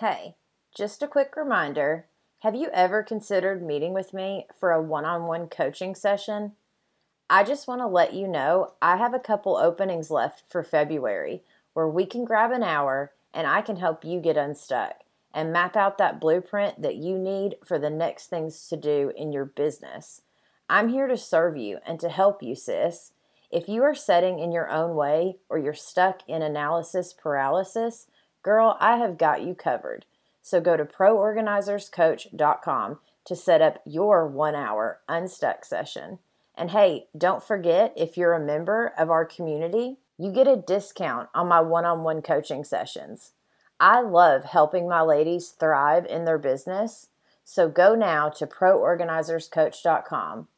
Hey, just a quick reminder have you ever considered meeting with me for a one on one coaching session? I just want to let you know I have a couple openings left for February where we can grab an hour and I can help you get unstuck and map out that blueprint that you need for the next things to do in your business. I'm here to serve you and to help you, sis. If you are setting in your own way or you're stuck in analysis paralysis, girl, I have got you covered. So go to proorganizerscoach.com to set up your one hour unstuck session. And hey, don't forget if you're a member of our community, you get a discount on my one on one coaching sessions. I love helping my ladies thrive in their business. So go now to proorganizerscoach.com.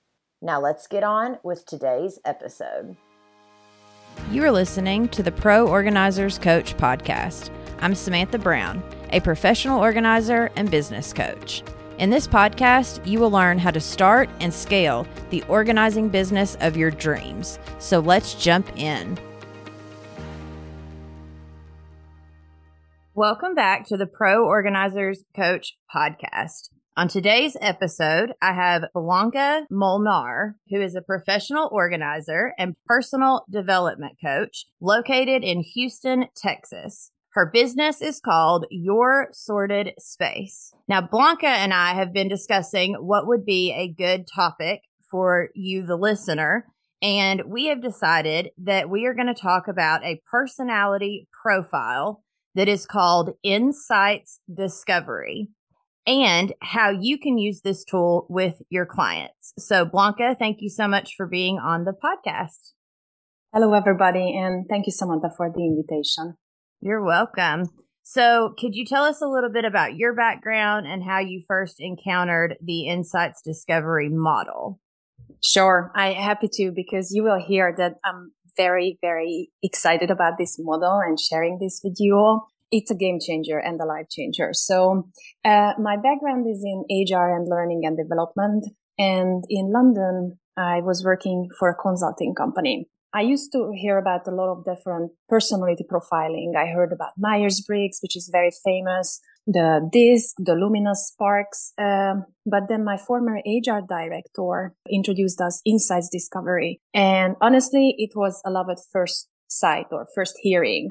Now let's get on with today's episode. You are listening to the Pro Organizers Coach podcast. I'm Samantha Brown, a professional organizer and business coach. In this podcast, you will learn how to start and scale the organizing business of your dreams. So let's jump in. Welcome back to the Pro Organizers Coach podcast. On today's episode, I have Blanka Molnar, who is a professional organizer and personal development coach located in Houston, Texas. Her business is called Your Sorted Space. Now, Blanka and I have been discussing what would be a good topic for you, the listener, and we have decided that we are going to talk about a personality profile that is called Insights Discovery and how you can use this tool with your clients. So, Blanka, thank you so much for being on the podcast. Hello, everybody, and thank you, Samantha, for the invitation. You're welcome. So, could you tell us a little bit about your background and how you first encountered the Insights Discovery model? Sure, I'm happy to because you will hear that I'm very, very excited about this model and sharing this with you all. It's a game changer and a life changer. So, uh, my background is in HR and learning and development. And in London, I was working for a consulting company. I used to hear about a lot of different personality profiling. I heard about Myers Briggs, which is very famous, the DISC, the Luminous Sparks. Um, but then my former HR director introduced us Insights Discovery. And honestly, it was a love at first sight or first hearing.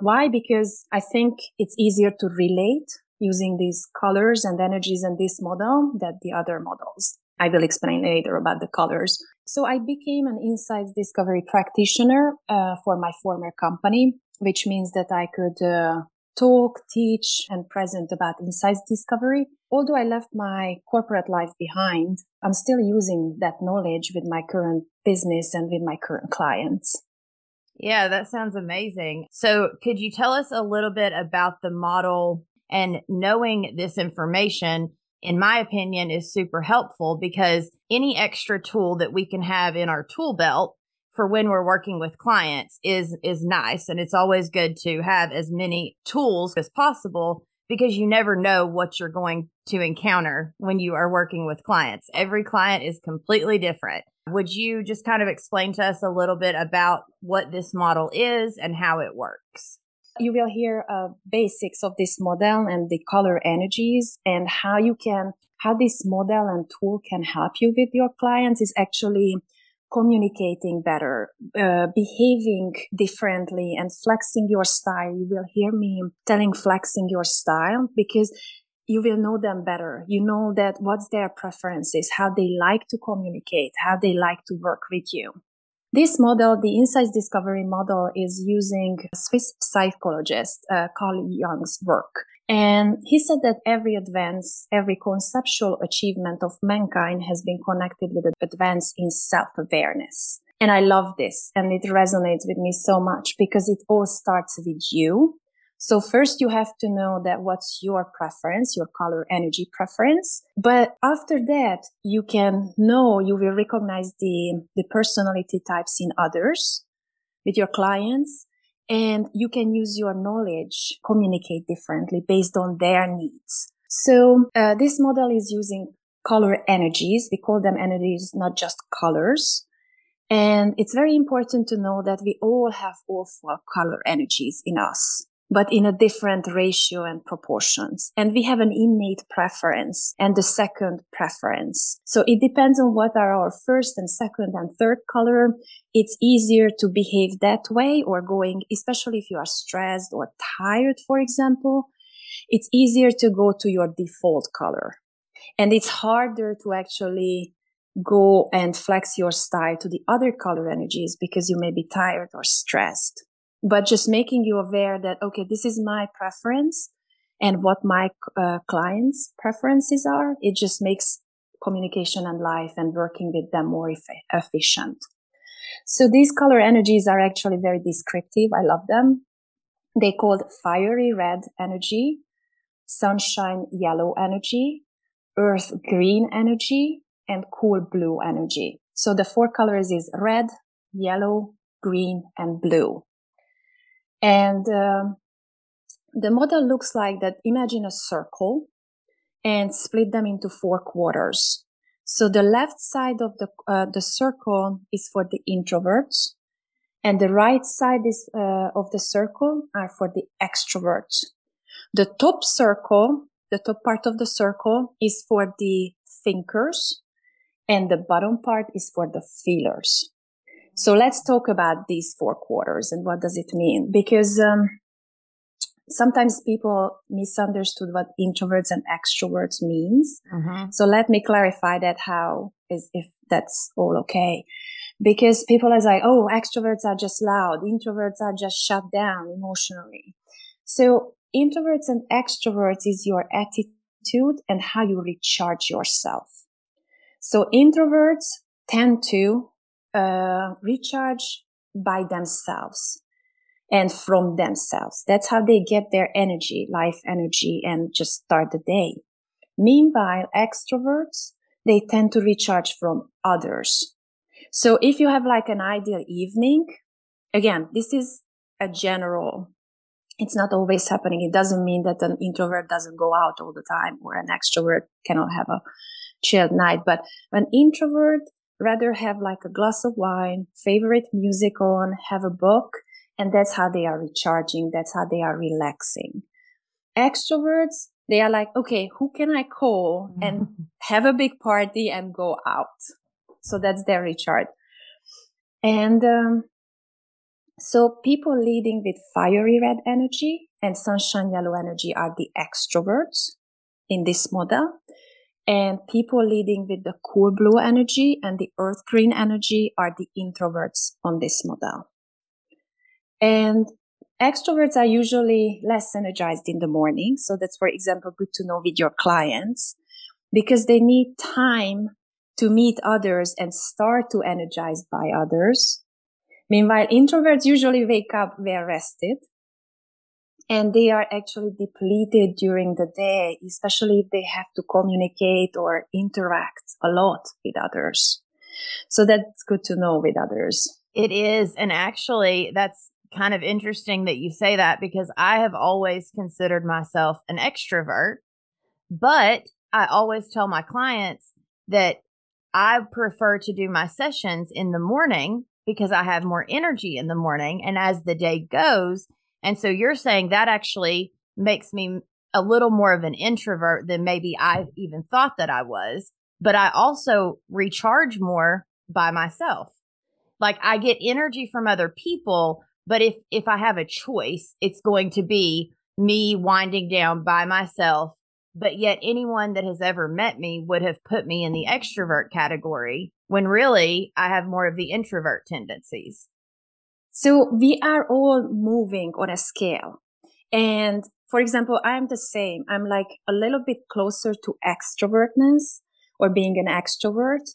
Why? Because I think it's easier to relate using these colors and energies in this model than the other models. I will explain later about the colors. So I became an insights discovery practitioner uh, for my former company, which means that I could uh, talk, teach, and present about insights discovery. Although I left my corporate life behind, I'm still using that knowledge with my current business and with my current clients. Yeah, that sounds amazing. So, could you tell us a little bit about the model and knowing this information? in my opinion, is super helpful because any extra tool that we can have in our tool belt for when we're working with clients is is nice and it's always good to have as many tools as possible because you never know what you're going to encounter when you are working with clients. Every client is completely different. Would you just kind of explain to us a little bit about what this model is and how it works? you will hear uh, basics of this model and the color energies and how you can how this model and tool can help you with your clients is actually communicating better, uh, behaving differently and flexing your style. You will hear me telling flexing your style because you will know them better. You know that what's their preferences, how they like to communicate, how they like to work with you. This model, the insights discovery model, is using Swiss psychologist uh, Carl Jung's work. And he said that every advance, every conceptual achievement of mankind has been connected with an advance in self-awareness. And I love this and it resonates with me so much because it all starts with you. So first you have to know that what's your preference, your color energy preference. But after that, you can know, you will recognize the, the personality types in others with your clients and you can use your knowledge, communicate differently based on their needs. So uh, this model is using color energies. We call them energies, not just colors. And it's very important to know that we all have all four color energies in us but in a different ratio and proportions. And we have an innate preference and the second preference. So it depends on what are our first and second and third color. It's easier to behave that way or going, especially if you are stressed or tired, for example. It's easier to go to your default color. And it's harder to actually go and flex your style to the other color energies because you may be tired or stressed but just making you aware that, okay, this is my preference and what my uh, clients' preferences are. It just makes communication and life and working with them more efficient. So these color energies are actually very descriptive. I love them. They called fiery red energy, sunshine yellow energy, earth green energy, and cool blue energy. So the four colors is red, yellow, green, and blue. And um, the model looks like that. Imagine a circle and split them into four quarters. So the left side of the uh, the circle is for the introverts, and the right side is uh, of the circle are for the extroverts. The top circle, the top part of the circle, is for the thinkers, and the bottom part is for the feelers. So let's talk about these four quarters and what does it mean? Because um, sometimes people misunderstood what introverts and extroverts means. Mm-hmm. So let me clarify that how is if that's all okay. Because people are like, oh, extroverts are just loud, introverts are just shut down emotionally. So introverts and extroverts is your attitude and how you recharge yourself. So introverts tend to uh, recharge by themselves and from themselves. That's how they get their energy, life energy, and just start the day. Meanwhile, extroverts, they tend to recharge from others. So if you have like an ideal evening, again, this is a general, it's not always happening. It doesn't mean that an introvert doesn't go out all the time or an extrovert cannot have a chilled night. But an introvert rather have like a glass of wine, favorite music on, have a book, and that's how they are recharging. That's how they are relaxing. Extroverts, they are like, okay, who can I call and have a big party and go out? So that's their recharge. And, um, so people leading with fiery red energy and sunshine yellow energy are the extroverts in this model and people leading with the cool blue energy and the earth green energy are the introverts on this model. And extroverts are usually less energized in the morning. So that's, for example, good to know with your clients because they need time to meet others and start to energize by others. Meanwhile, introverts usually wake up well rested and they are actually depleted during the day, especially if they have to communicate or interact a lot with others. So that's good to know with others. It is. And actually, that's kind of interesting that you say that because I have always considered myself an extrovert, but I always tell my clients that I prefer to do my sessions in the morning because I have more energy in the morning. And as the day goes, and so you're saying that actually makes me a little more of an introvert than maybe I even thought that I was. But I also recharge more by myself. Like I get energy from other people, but if if I have a choice, it's going to be me winding down by myself. But yet anyone that has ever met me would have put me in the extrovert category when really I have more of the introvert tendencies. So we are all moving on a scale. And for example, I'm the same. I'm like a little bit closer to extrovertness or being an extrovert.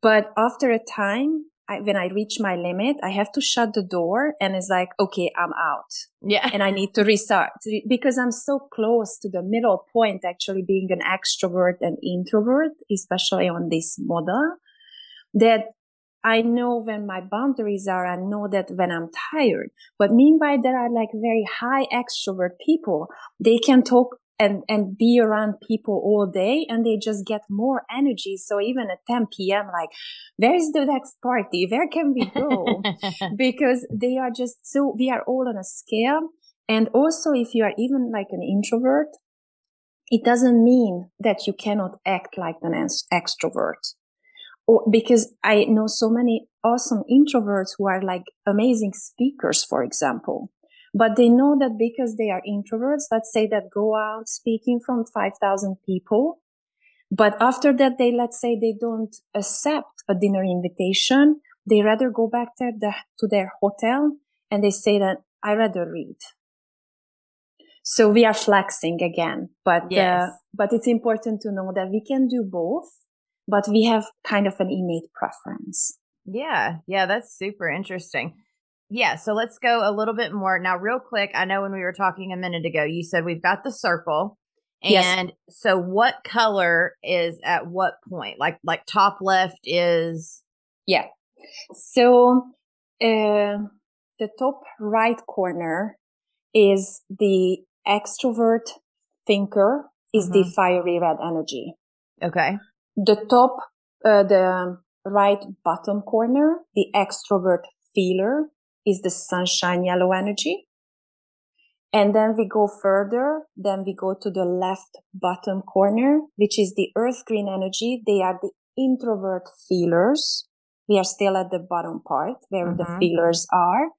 But after a time, I, when I reach my limit, I have to shut the door and it's like, okay, I'm out. Yeah. And I need to restart because I'm so close to the middle point, actually being an extrovert and introvert, especially on this model that I know when my boundaries are. I know that when I'm tired. But meanwhile, there are like very high extrovert people. They can talk and, and be around people all day and they just get more energy. So even at 10 p.m., like, where is the next party? Where can we go? because they are just so, we are all on a scale And also, if you are even like an introvert, it doesn't mean that you cannot act like an extrovert. Or, because I know so many awesome introverts who are like amazing speakers, for example. But they know that because they are introverts, let's say that go out speaking from 5,000 people. But after that, they, let's say they don't accept a dinner invitation. They rather go back to, the, to their hotel and they say that I rather read. So we are flexing again, but, uh, yes. uh, but it's important to know that we can do both, but we have kind of an innate preference. Yeah. Yeah. That's super interesting. Yeah. So let's go a little bit more now, real quick. I know when we were talking a minute ago, you said we've got the circle. And yes. so what color is at what point? Like, like top left is. Yeah. So, uh, the top right corner is the extrovert thinker is mm-hmm. the fiery red energy. Okay. The top, uh, the right bottom corner, the extrovert feeler is the sunshine yellow energy. And then we go further. Then we go to the left bottom corner, which is the earth green energy. They are the introvert feelers. We are still at the bottom part where mm-hmm. the feelers are.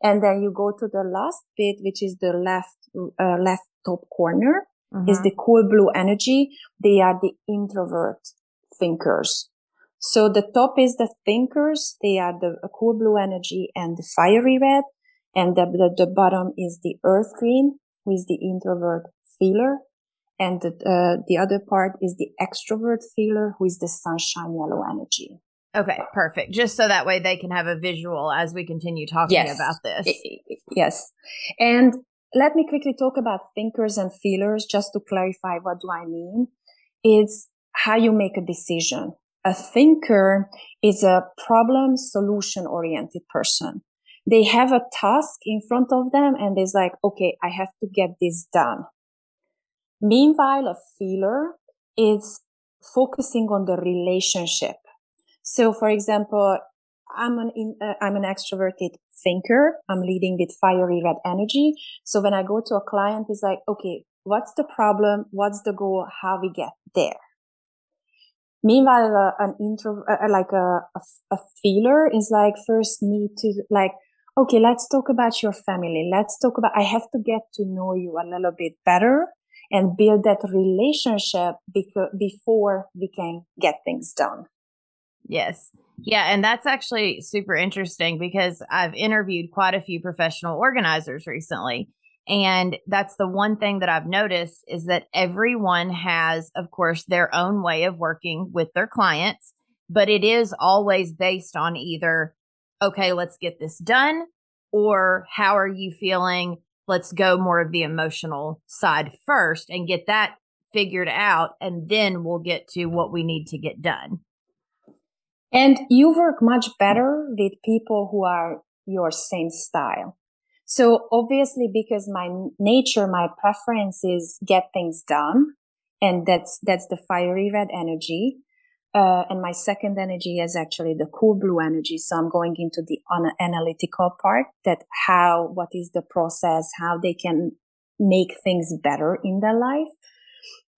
And then you go to the last bit, which is the left, uh, left top corner mm-hmm. is the cool blue energy. They are the introvert thinkers. So the top is the thinkers. They are the cool blue energy and the fiery red. And the, the, the bottom is the earth green, with the introvert feeler. And the, uh, the other part is the extrovert feeler, who is the sunshine yellow energy. Okay, perfect. Just so that way they can have a visual as we continue talking yes. about this. Yes. And let me quickly talk about thinkers and feelers just to clarify what do I mean. It's how you make a decision. A thinker is a problem solution oriented person. They have a task in front of them and it's like, okay, I have to get this done. Meanwhile, a feeler is focusing on the relationship so, for example, I'm an in, uh, I'm an extroverted thinker. I'm leading with fiery red energy. So when I go to a client, it's like, okay, what's the problem? What's the goal? How we get there? Meanwhile, uh, an intro, uh, uh like a, a, a feeler is like first need to like, okay, let's talk about your family. Let's talk about, I have to get to know you a little bit better and build that relationship beca- before we can get things done. Yes. Yeah. And that's actually super interesting because I've interviewed quite a few professional organizers recently. And that's the one thing that I've noticed is that everyone has, of course, their own way of working with their clients, but it is always based on either, okay, let's get this done, or how are you feeling? Let's go more of the emotional side first and get that figured out. And then we'll get to what we need to get done. And you work much better with people who are your same style. So obviously, because my nature, my preference is get things done. And that's, that's the fiery red energy. Uh, and my second energy is actually the cool blue energy. So I'm going into the analytical part that how, what is the process, how they can make things better in their life.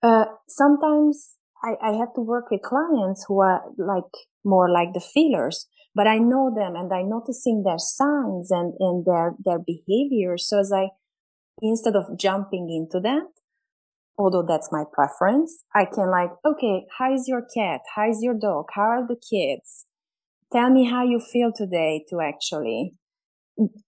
Uh, sometimes I, I have to work with clients who are like more like the feelers, but I know them and I'm noticing their signs and, and their, their behavior. So as I, instead of jumping into that, although that's my preference, I can like, okay, how is your cat? How is your dog? How are the kids? Tell me how you feel today to actually.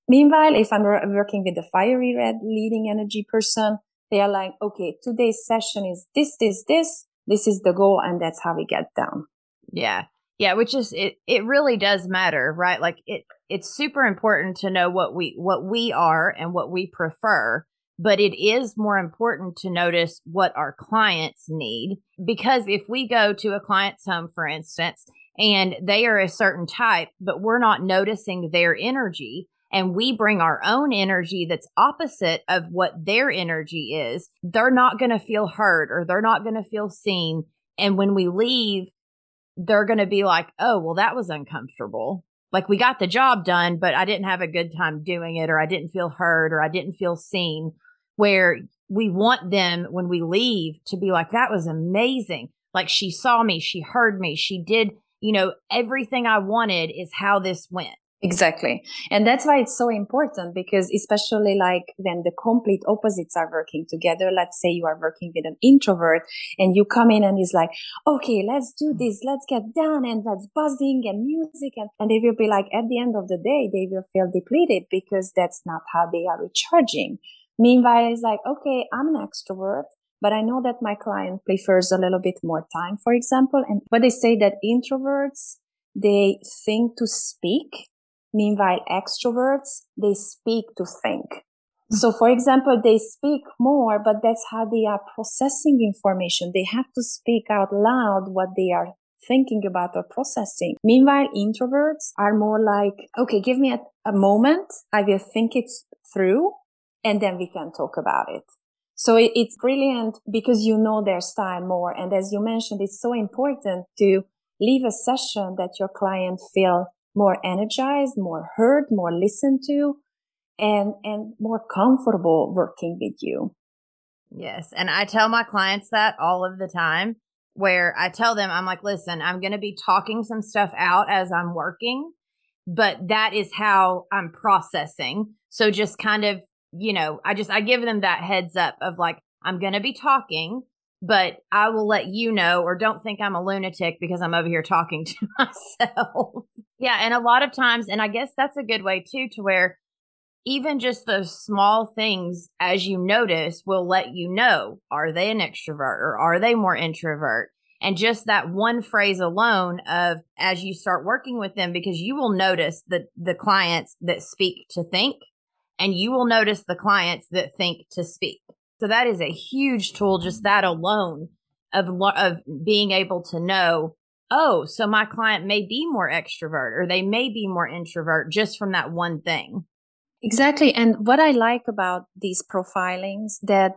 Meanwhile, if I'm working with a fiery red leading energy person, they are like, okay, today's session is this, this, this. This is the goal. And that's how we get down. Yeah. Yeah, which is it it really does matter, right? Like it it's super important to know what we what we are and what we prefer, but it is more important to notice what our clients need because if we go to a client's home for instance and they are a certain type, but we're not noticing their energy, and we bring our own energy that's opposite of what their energy is, they're not going to feel heard or they're not going to feel seen. And when we leave, they're going to be like, oh, well, that was uncomfortable. like we got the job done, but I didn't have a good time doing it, or I didn't feel heard, or I didn't feel seen. Where we want them when we leave to be like, that was amazing. Like she saw me, she heard me, she did, you know, everything I wanted is how this went. Exactly. And that's why it's so important because especially like when the complete opposites are working together, let's say you are working with an introvert and you come in and is like, okay, let's do mm-hmm. this. Let's get done and let's buzzing and music. And, and they will be like, at the end of the day, they will feel depleted because that's not how they are recharging. Meanwhile, it's like, okay, I'm an extrovert but I know that my client prefers a little bit more time, for example. And but they say that introverts, they think to speak Meanwhile, extroverts, they speak to think. Hmm. So, for example, they speak more, but that's how they are processing information. They have to speak out loud what they are thinking about or processing. Meanwhile, introverts are more like, okay, give me a, a moment. I will think it through and then we can talk about it. So it, it's brilliant because you know their style more. And as you mentioned, it's so important to leave a session that your client feel more energized, more heard, more listened to, and, and more comfortable working with you. Yes. And I tell my clients that all of the time where I tell them, I'm like, listen, I'm going to be talking some stuff out as I'm working, but that is how I'm processing. So just kind of, you know, I just, I give them that heads up of like, I'm going to be talking, but I will let you know, or don't think I'm a lunatic because I'm over here talking to myself. Yeah. And a lot of times, and I guess that's a good way too, to where even just those small things as you notice will let you know are they an extrovert or are they more introvert? And just that one phrase alone of as you start working with them, because you will notice the, the clients that speak to think and you will notice the clients that think to speak. So that is a huge tool, just that alone of, of being able to know oh, so my client may be more extrovert or they may be more introvert just from that one thing. Exactly. And what I like about these profilings that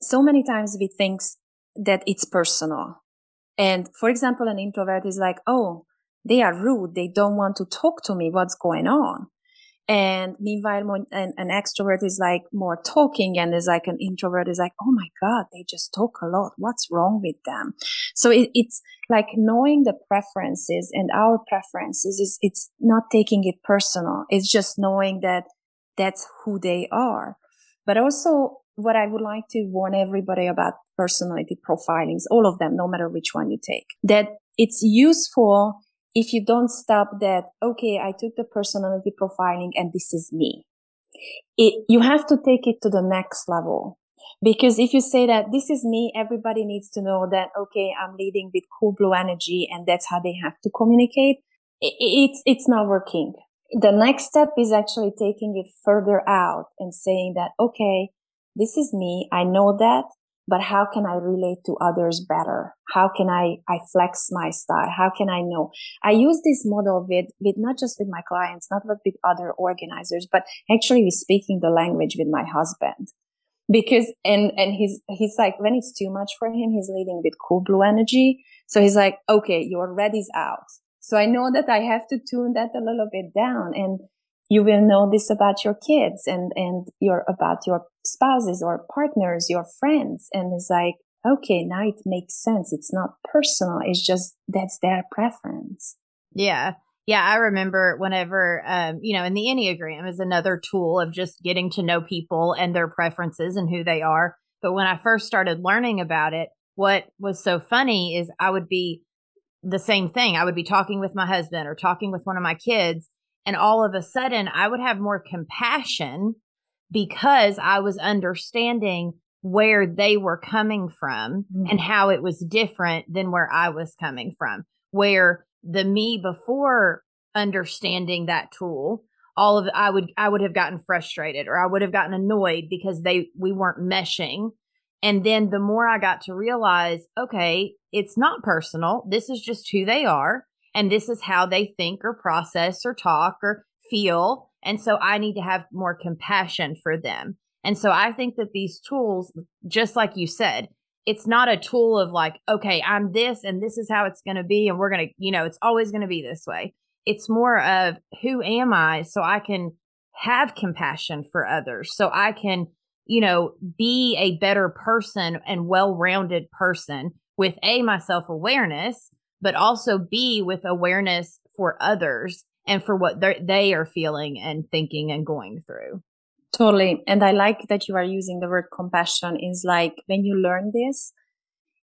so many times we think that it's personal. And for example, an introvert is like, oh, they are rude. They don't want to talk to me. What's going on? And meanwhile, an, an extrovert is like more talking and is like an introvert is like, oh my God, they just talk a lot. What's wrong with them? So it, it's like knowing the preferences and our preferences is, it's not taking it personal. It's just knowing that that's who they are. But also what I would like to warn everybody about personality profilings, all of them, no matter which one you take, that it's useful if you don't stop that, okay, I took the personality profiling and this is me. It, you have to take it to the next level. Because if you say that this is me, everybody needs to know that, okay, I'm leading with cool blue energy and that's how they have to communicate. It, it's, it's not working. The next step is actually taking it further out and saying that, okay, this is me. I know that but how can I relate to others better? How can I, I flex my style? How can I know? I use this model with, with not just with my clients, not with other organizers, but actually with speaking the language with my husband. Because, and, and he's, he's like, when it's too much for him, he's leading with cool blue energy. So he's like, okay, your red is out. So I know that I have to tune that a little bit down and you will know this about your kids and, and your, about your spouses or partners, your friends. And it's like, okay, now it makes sense. It's not personal. It's just that's their preference. Yeah. Yeah, I remember whenever, um, you know, and the Enneagram is another tool of just getting to know people and their preferences and who they are. But when I first started learning about it, what was so funny is I would be the same thing. I would be talking with my husband or talking with one of my kids, and all of a sudden I would have more compassion because I was understanding where they were coming from mm-hmm. and how it was different than where I was coming from. Where the me before understanding that tool, all of I would I would have gotten frustrated or I would have gotten annoyed because they we weren't meshing. And then the more I got to realize, okay, it's not personal. This is just who they are and this is how they think or process or talk or feel and so I need to have more compassion for them. And so I think that these tools, just like you said, it's not a tool of like, okay, I'm this and this is how it's going to be. And we're going to, you know, it's always going to be this way. it's more of who am I so I can have compassion for others, so I can, you know, be a better person and well rounded person with A, my self awareness, but also B, with awareness for others and for what they are feeling and thinking and going through. Totally. And I like that you are using the word compassion is like when you learn this,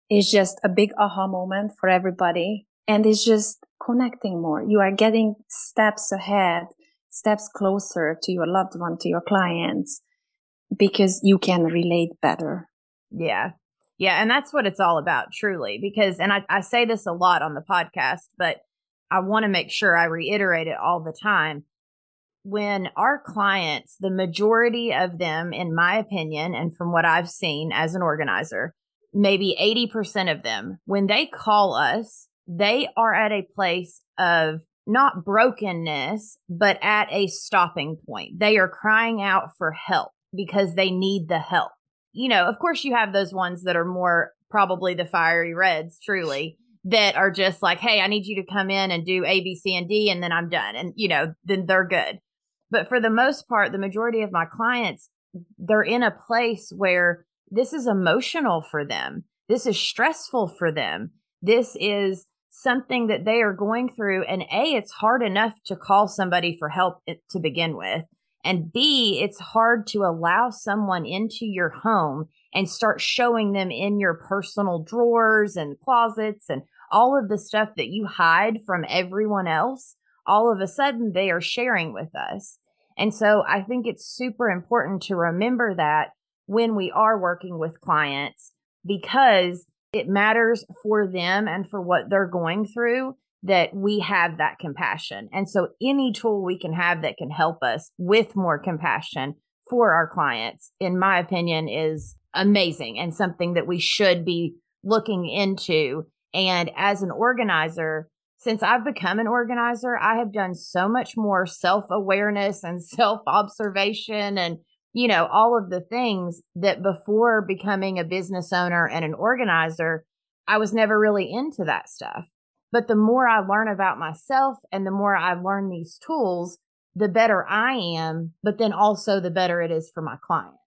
it's just a big aha moment for everybody. And it's just connecting more. You are getting steps ahead, steps closer to your loved one, to your clients, because you can relate better. Yeah. Yeah. And that's what it's all about, truly. Because, and I, I say this a lot on the podcast, but I want to make sure I reiterate it all the time. When our clients, the majority of them, in my opinion, and from what I've seen as an organizer, maybe 80% of them, when they call us, they are at a place of not brokenness, but at a stopping point. They are crying out for help because they need the help. You know, of course, you have those ones that are more probably the fiery reds, truly, that are just like, hey, I need you to come in and do A, B, C, and D, and then I'm done. And, you know, then they're good. But for the most part, the majority of my clients, they're in a place where this is emotional for them. This is stressful for them. This is something that they are going through. And A, it's hard enough to call somebody for help eh, to begin with. And B, it's hard to allow someone into your home and start showing them in your personal drawers and closets and all of the stuff that you hide from everyone else. All of a sudden, they are sharing with us. And so I think it's super important to remember that when we are working with clients because it matters for them and for what they're going through that we have that compassion. And so any tool we can have that can help us with more compassion for our clients, in my opinion, is amazing and something that we should be looking into. And as an organizer, since I've become an organizer, I have done so much more self awareness and self observation and, you know, all of the things that before becoming a business owner and an organizer, I was never really into that stuff. But the more I learn about myself and the more I learn these tools, the better I am, but then also the better it is for my clients.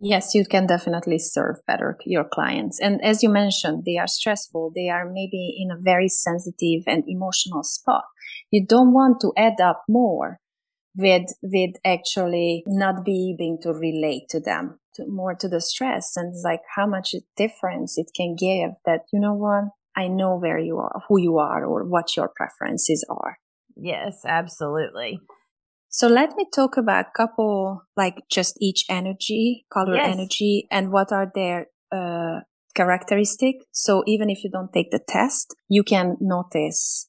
Yes, you can definitely serve better your clients. And as you mentioned, they are stressful. They are maybe in a very sensitive and emotional spot. You don't want to add up more with, with actually not being to relate to them to, more to the stress. And like how much difference it can give that, you know what? I know where you are, who you are, or what your preferences are. Yes, absolutely. So let me talk about a couple, like just each energy, color yes. energy, and what are their uh, characteristic. So even if you don't take the test, you can notice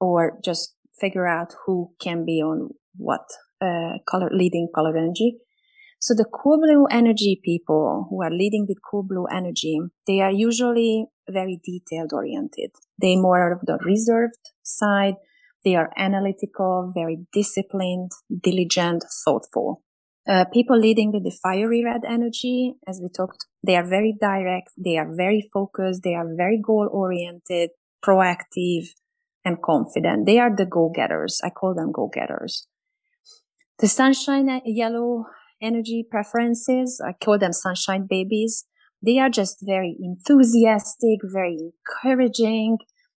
or just figure out who can be on what uh, color, leading color energy. So the cool blue energy people who are leading with cool blue energy, they are usually very detailed oriented. They more out of the reserved side they are analytical, very disciplined, diligent, thoughtful. Uh, people leading with the fiery red energy, as we talked, they are very direct, they are very focused, they are very goal oriented, proactive, and confident. They are the go getters. I call them go getters. The sunshine yellow energy preferences, I call them sunshine babies. They are just very enthusiastic, very encouraging,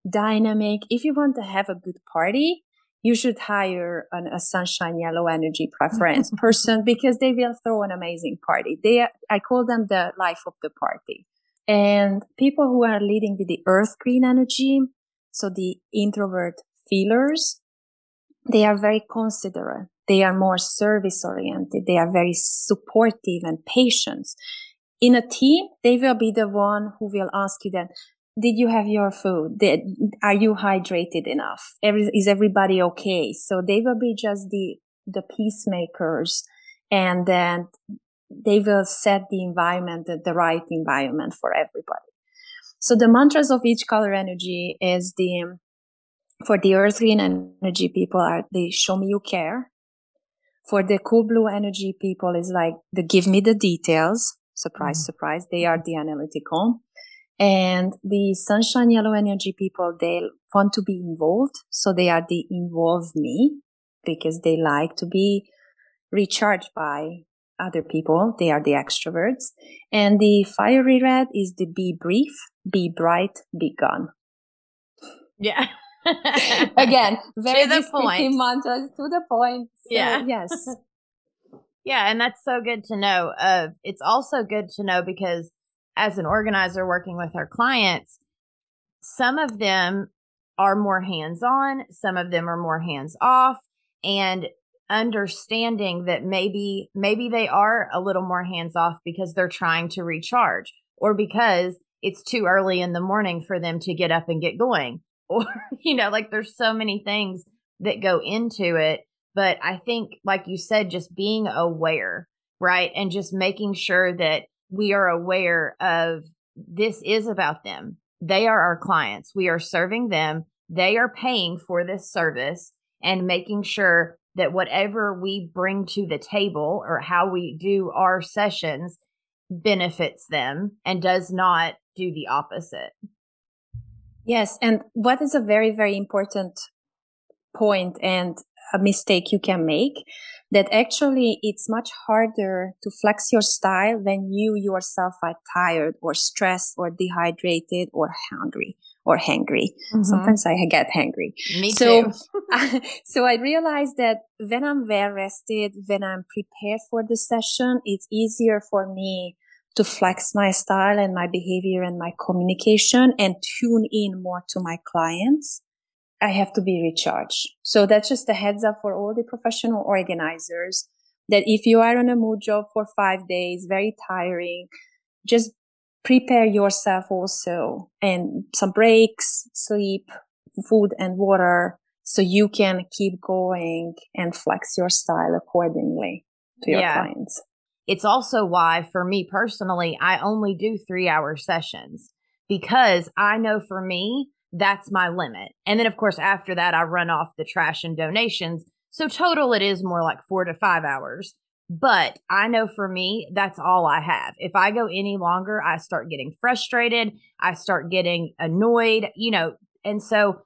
dynamic. If you want to have a good party, you should hire an, a sunshine yellow energy preference person because they will throw an amazing party. They, are, I call them the life of the party. And people who are leading with the earth green energy, so the introvert feelers, they are very considerate. They are more service oriented. They are very supportive and patient. In a team, they will be the one who will ask you that, did you have your food? Did, are you hydrated enough? Every, is everybody okay? So they will be just the, the peacemakers and then they will set the environment, the, the right environment for everybody. So the mantras of each color energy is the, for the earth green energy people are the show me you care. For the cool blue energy people is like the give me the details. Surprise, mm. surprise. They are the analytical And the sunshine yellow energy people, they want to be involved. So they are the involve me because they like to be recharged by other people. They are the extroverts. And the fiery red is the be brief, be bright, be gone. Yeah. Again, very to the point. mantras to the point. So, yeah. Yes. yeah. And that's so good to know. Uh, it's also good to know because as an organizer working with our clients, some of them are more hands on, some of them are more hands off. And understanding that maybe maybe they are a little more hands off because they're trying to recharge or because it's too early in the morning for them to get up and get going or you know like there's so many things that go into it but i think like you said just being aware right and just making sure that we are aware of this is about them they are our clients we are serving them they are paying for this service and making sure that whatever we bring to the table or how we do our sessions benefits them and does not do the opposite. Yes. And what is a very, very important point and a mistake you can make that actually it's much harder to flex your style when you yourself are tired or stressed or dehydrated or hungry or hangry. Mm-hmm. Sometimes I get hangry. Me so, too. so I realized that when I'm well rested, when I'm prepared for the session, it's easier for me to flex my style and my behavior and my communication and tune in more to my clients. I have to be recharged. So that's just a heads up for all the professional organizers that if you are on a mood job for five days, very tiring, just prepare yourself also and some breaks, sleep, food and water so you can keep going and flex your style accordingly to your yeah. clients. It's also why for me personally, I only do three hour sessions because I know for me, that's my limit. And then of course, after that, I run off the trash and donations. So total, it is more like four to five hours. But I know for me, that's all I have. If I go any longer, I start getting frustrated. I start getting annoyed, you know, and so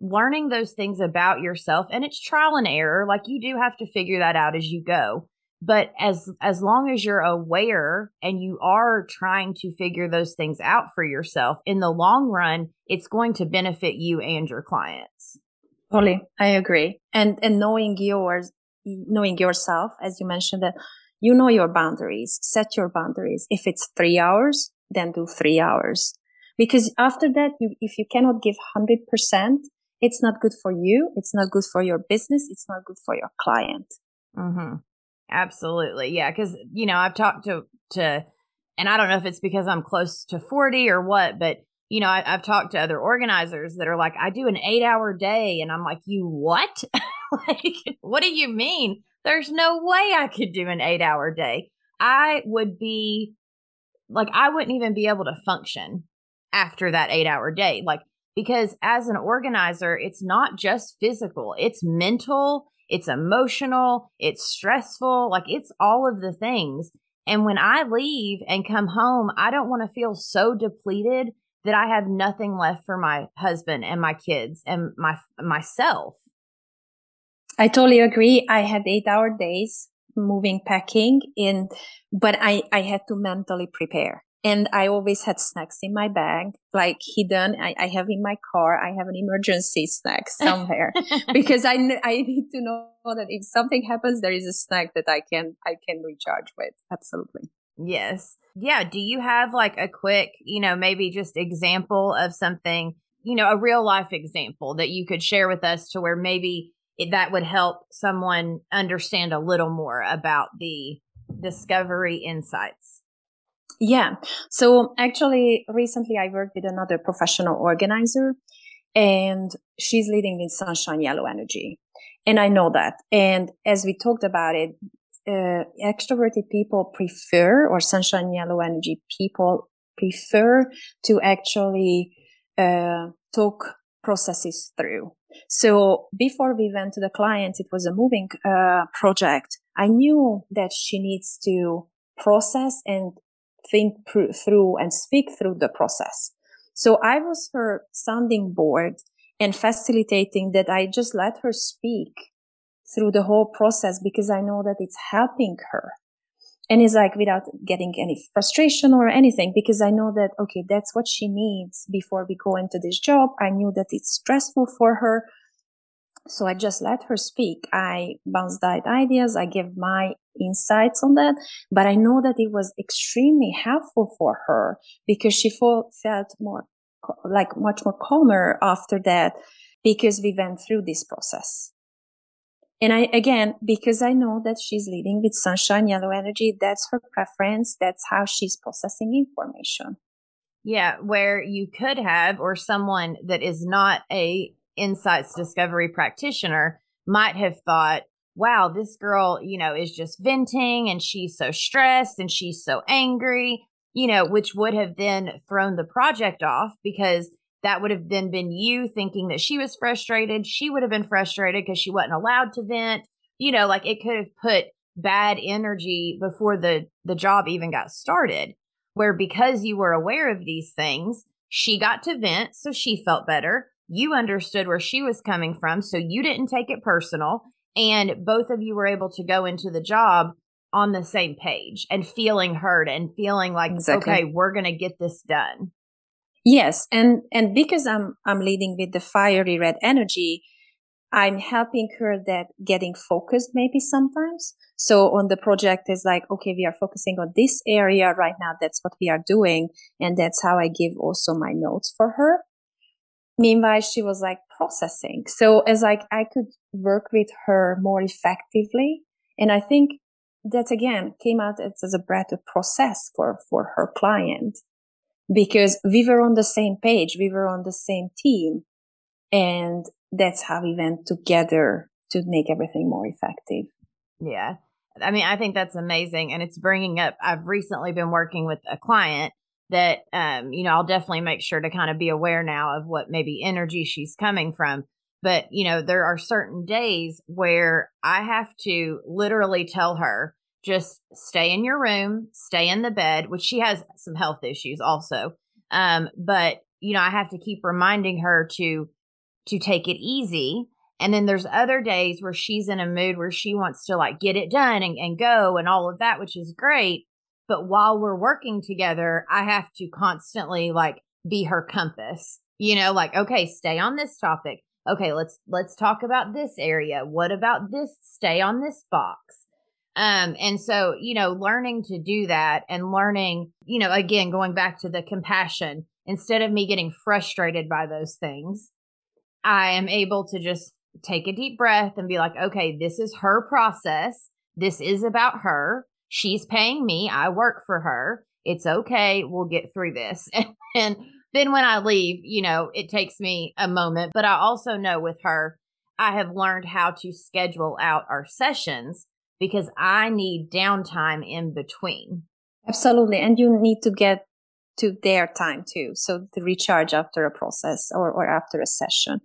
learning those things about yourself and it's trial and error. Like you do have to figure that out as you go. But as, as long as you're aware and you are trying to figure those things out for yourself in the long run, it's going to benefit you and your clients. Totally. I agree. And, and knowing yours knowing yourself, as you mentioned that you know your boundaries, set your boundaries. If it's three hours, then do three hours. Because after that, you, if you cannot give 100%, it's not good for you. It's not good for your business. It's not good for your client. Mm-hmm. Absolutely. Yeah. Cause, you know, I've talked to, to, and I don't know if it's because I'm close to 40 or what, but you know, I, have talked to other organizers that are like, I do an eight hour day. And I'm like, you what? like, what do you mean? There's no way I could do an eight hour day. I would be like, I wouldn't even be able to function after that eight hour day. Like, because as an organizer, it's not just physical, it's mental, it's emotional, it's stressful. Like, it's all of the things. And when I leave and come home, I don't want to feel so depleted that I have nothing left for my husband and my kids and my myself. I totally agree. I had eight hour days moving, packing in, but I, I had to mentally prepare. And I always had snacks in my bag, like hidden. I, I have in my car. I have an emergency snack somewhere because I, I need to know that if something happens, there is a snack that I can, I can recharge with. Absolutely. Yes. Yeah. Do you have like a quick, you know, maybe just example of something, you know, a real life example that you could share with us to where maybe it, that would help someone understand a little more about the discovery insights? Yeah. So actually, recently I worked with another professional organizer and she's leading in Sunshine Yellow Energy. And I know that. And as we talked about it, uh, extroverted people prefer, or sunshine yellow energy people prefer to actually uh, talk processes through. So before we went to the client, it was a moving uh, project. I knew that she needs to process and think through and speak through the process. So I was her sounding board and facilitating that I just let her speak through the whole process because I know that it's helping her. And it's like without getting any frustration or anything because I know that, okay, that's what she needs before we go into this job. I knew that it's stressful for her. So I just let her speak. I bounced ideas. I gave my insights on that, but I know that it was extremely helpful for her because she felt, felt more like much more calmer after that because we went through this process. And I, again, because I know that she's leading with sunshine yellow energy, that's her preference. That's how she's processing information. Yeah. Where you could have, or someone that is not a insights discovery practitioner might have thought, wow, this girl, you know, is just venting and she's so stressed and she's so angry, you know, which would have then thrown the project off because that would have then been you thinking that she was frustrated. She would have been frustrated because she wasn't allowed to vent. You know, like it could have put bad energy before the, the job even got started. Where because you were aware of these things, she got to vent. So she felt better. You understood where she was coming from. So you didn't take it personal. And both of you were able to go into the job on the same page and feeling heard and feeling like, exactly. okay, we're going to get this done. Yes, and and because I'm I'm leading with the fiery red energy, I'm helping her that getting focused maybe sometimes. So on the project is like, okay, we are focusing on this area right now. That's what we are doing. And that's how I give also my notes for her. Meanwhile, she was like processing. So as like I could work with her more effectively. And I think that again came out as, a better process for, for her client because we were on the same page. We were on the same team. And that's how we went together to make everything more effective. Yeah. I mean, I think that's amazing. And it's bringing up, I've recently been working with a client that, um, you know, I'll definitely make sure to kind of be aware now of what maybe energy she's coming from. But, you know, there are certain days where I have to literally tell her, just stay in your room, stay in the bed, which she has some health issues also. Um, but you know, I have to keep reminding her to to take it easy. And then there's other days where she's in a mood where she wants to like get it done and, and go and all of that, which is great. But while we're working together, I have to constantly like be her compass, you know, like, okay, stay on this topic. Okay, let's let's talk about this area. What about this? Stay on this box um, and so, you know, learning to do that and learning, you know, again, going back to the compassion, instead of me getting frustrated by those things, I am able to just take a deep breath and be like, okay, this is her process. This is about her. She's paying me. I work for her. It's okay. We'll get through this. and then when I leave, you know, it takes me a moment, but I also know with her, I have learned how to schedule out our sessions because I need downtime in between. Absolutely. And you need to get to their time too. So to recharge after a process or, or after a session.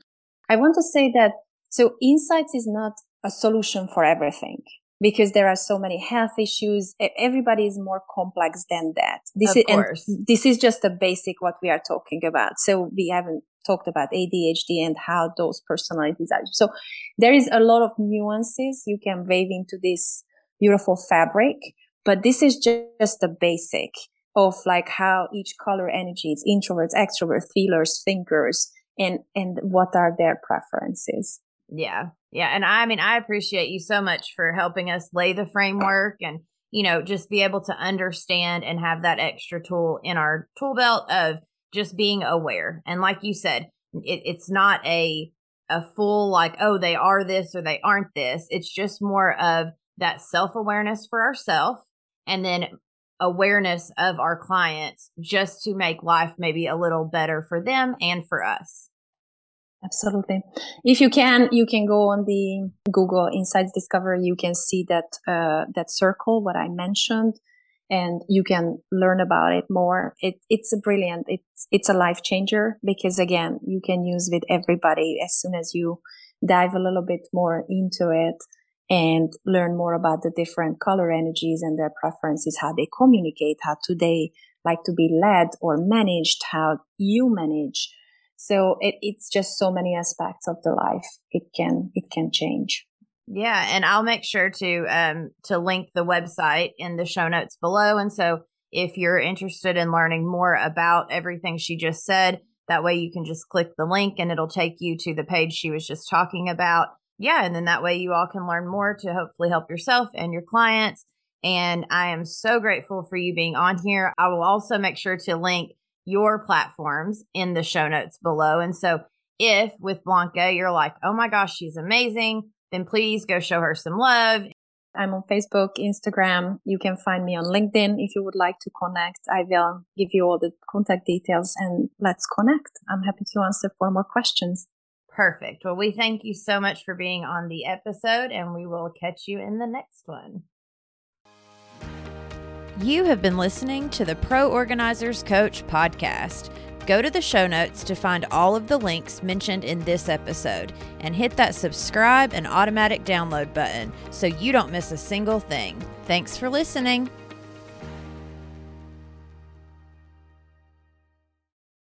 I want to say that so insights is not a solution for everything because there are so many health issues. Everybody is more complex than that. This of is, course. this is just a basic what we are talking about. So we haven't talked about ADHD and how those personalities are. So there is a lot of nuances you can weave into this beautiful fabric, but this is just the basic of like how each color energy is introverts, extroverts, feelers, thinkers, and, and what are their preferences. Yeah. Yeah. And I mean, I appreciate you so much for helping us lay the framework and, you know, just be able to understand and have that extra tool in our tool belt of just being aware. And like you said, it, it's not a a full like, oh, they are this or they aren't this. It's just more of that self awareness for ourselves and then awareness of our clients just to make life maybe a little better for them and for us. Absolutely. If you can, you can go on the Google Insights Discovery. You can see that, uh, that circle, what I mentioned and you can learn about it more. It, it's a brilliant, it's, it's a life changer because again, you can use with everybody as soon as you dive a little bit more into it. and learn more about the different color energies and their preferences, how they communicate, how do they like to be led or managed, how you manage. So it, it's just so many aspects of the life. It can, it can change. Yeah. And I'll make sure to, um, to link the website in the show notes below. And so if you're interested in learning more about everything she just said, that way you can just click the link and it'll take you to the page she was just talking about. Yeah. And then that way you all can learn more to hopefully help yourself and your clients. And I am so grateful for you being on here. I will also make sure to link your platforms in the show notes below. And so if with Blanka, you're like, oh my gosh, she's amazing, then please go show her some love. I'm on Facebook, Instagram. You can find me on LinkedIn if you would like to connect. I will give you all the contact details and let's connect. I'm happy to answer for more questions. Perfect. Well, we thank you so much for being on the episode and we will catch you in the next one. You have been listening to the Pro Organizers Coach podcast. Go to the show notes to find all of the links mentioned in this episode and hit that subscribe and automatic download button so you don't miss a single thing. Thanks for listening.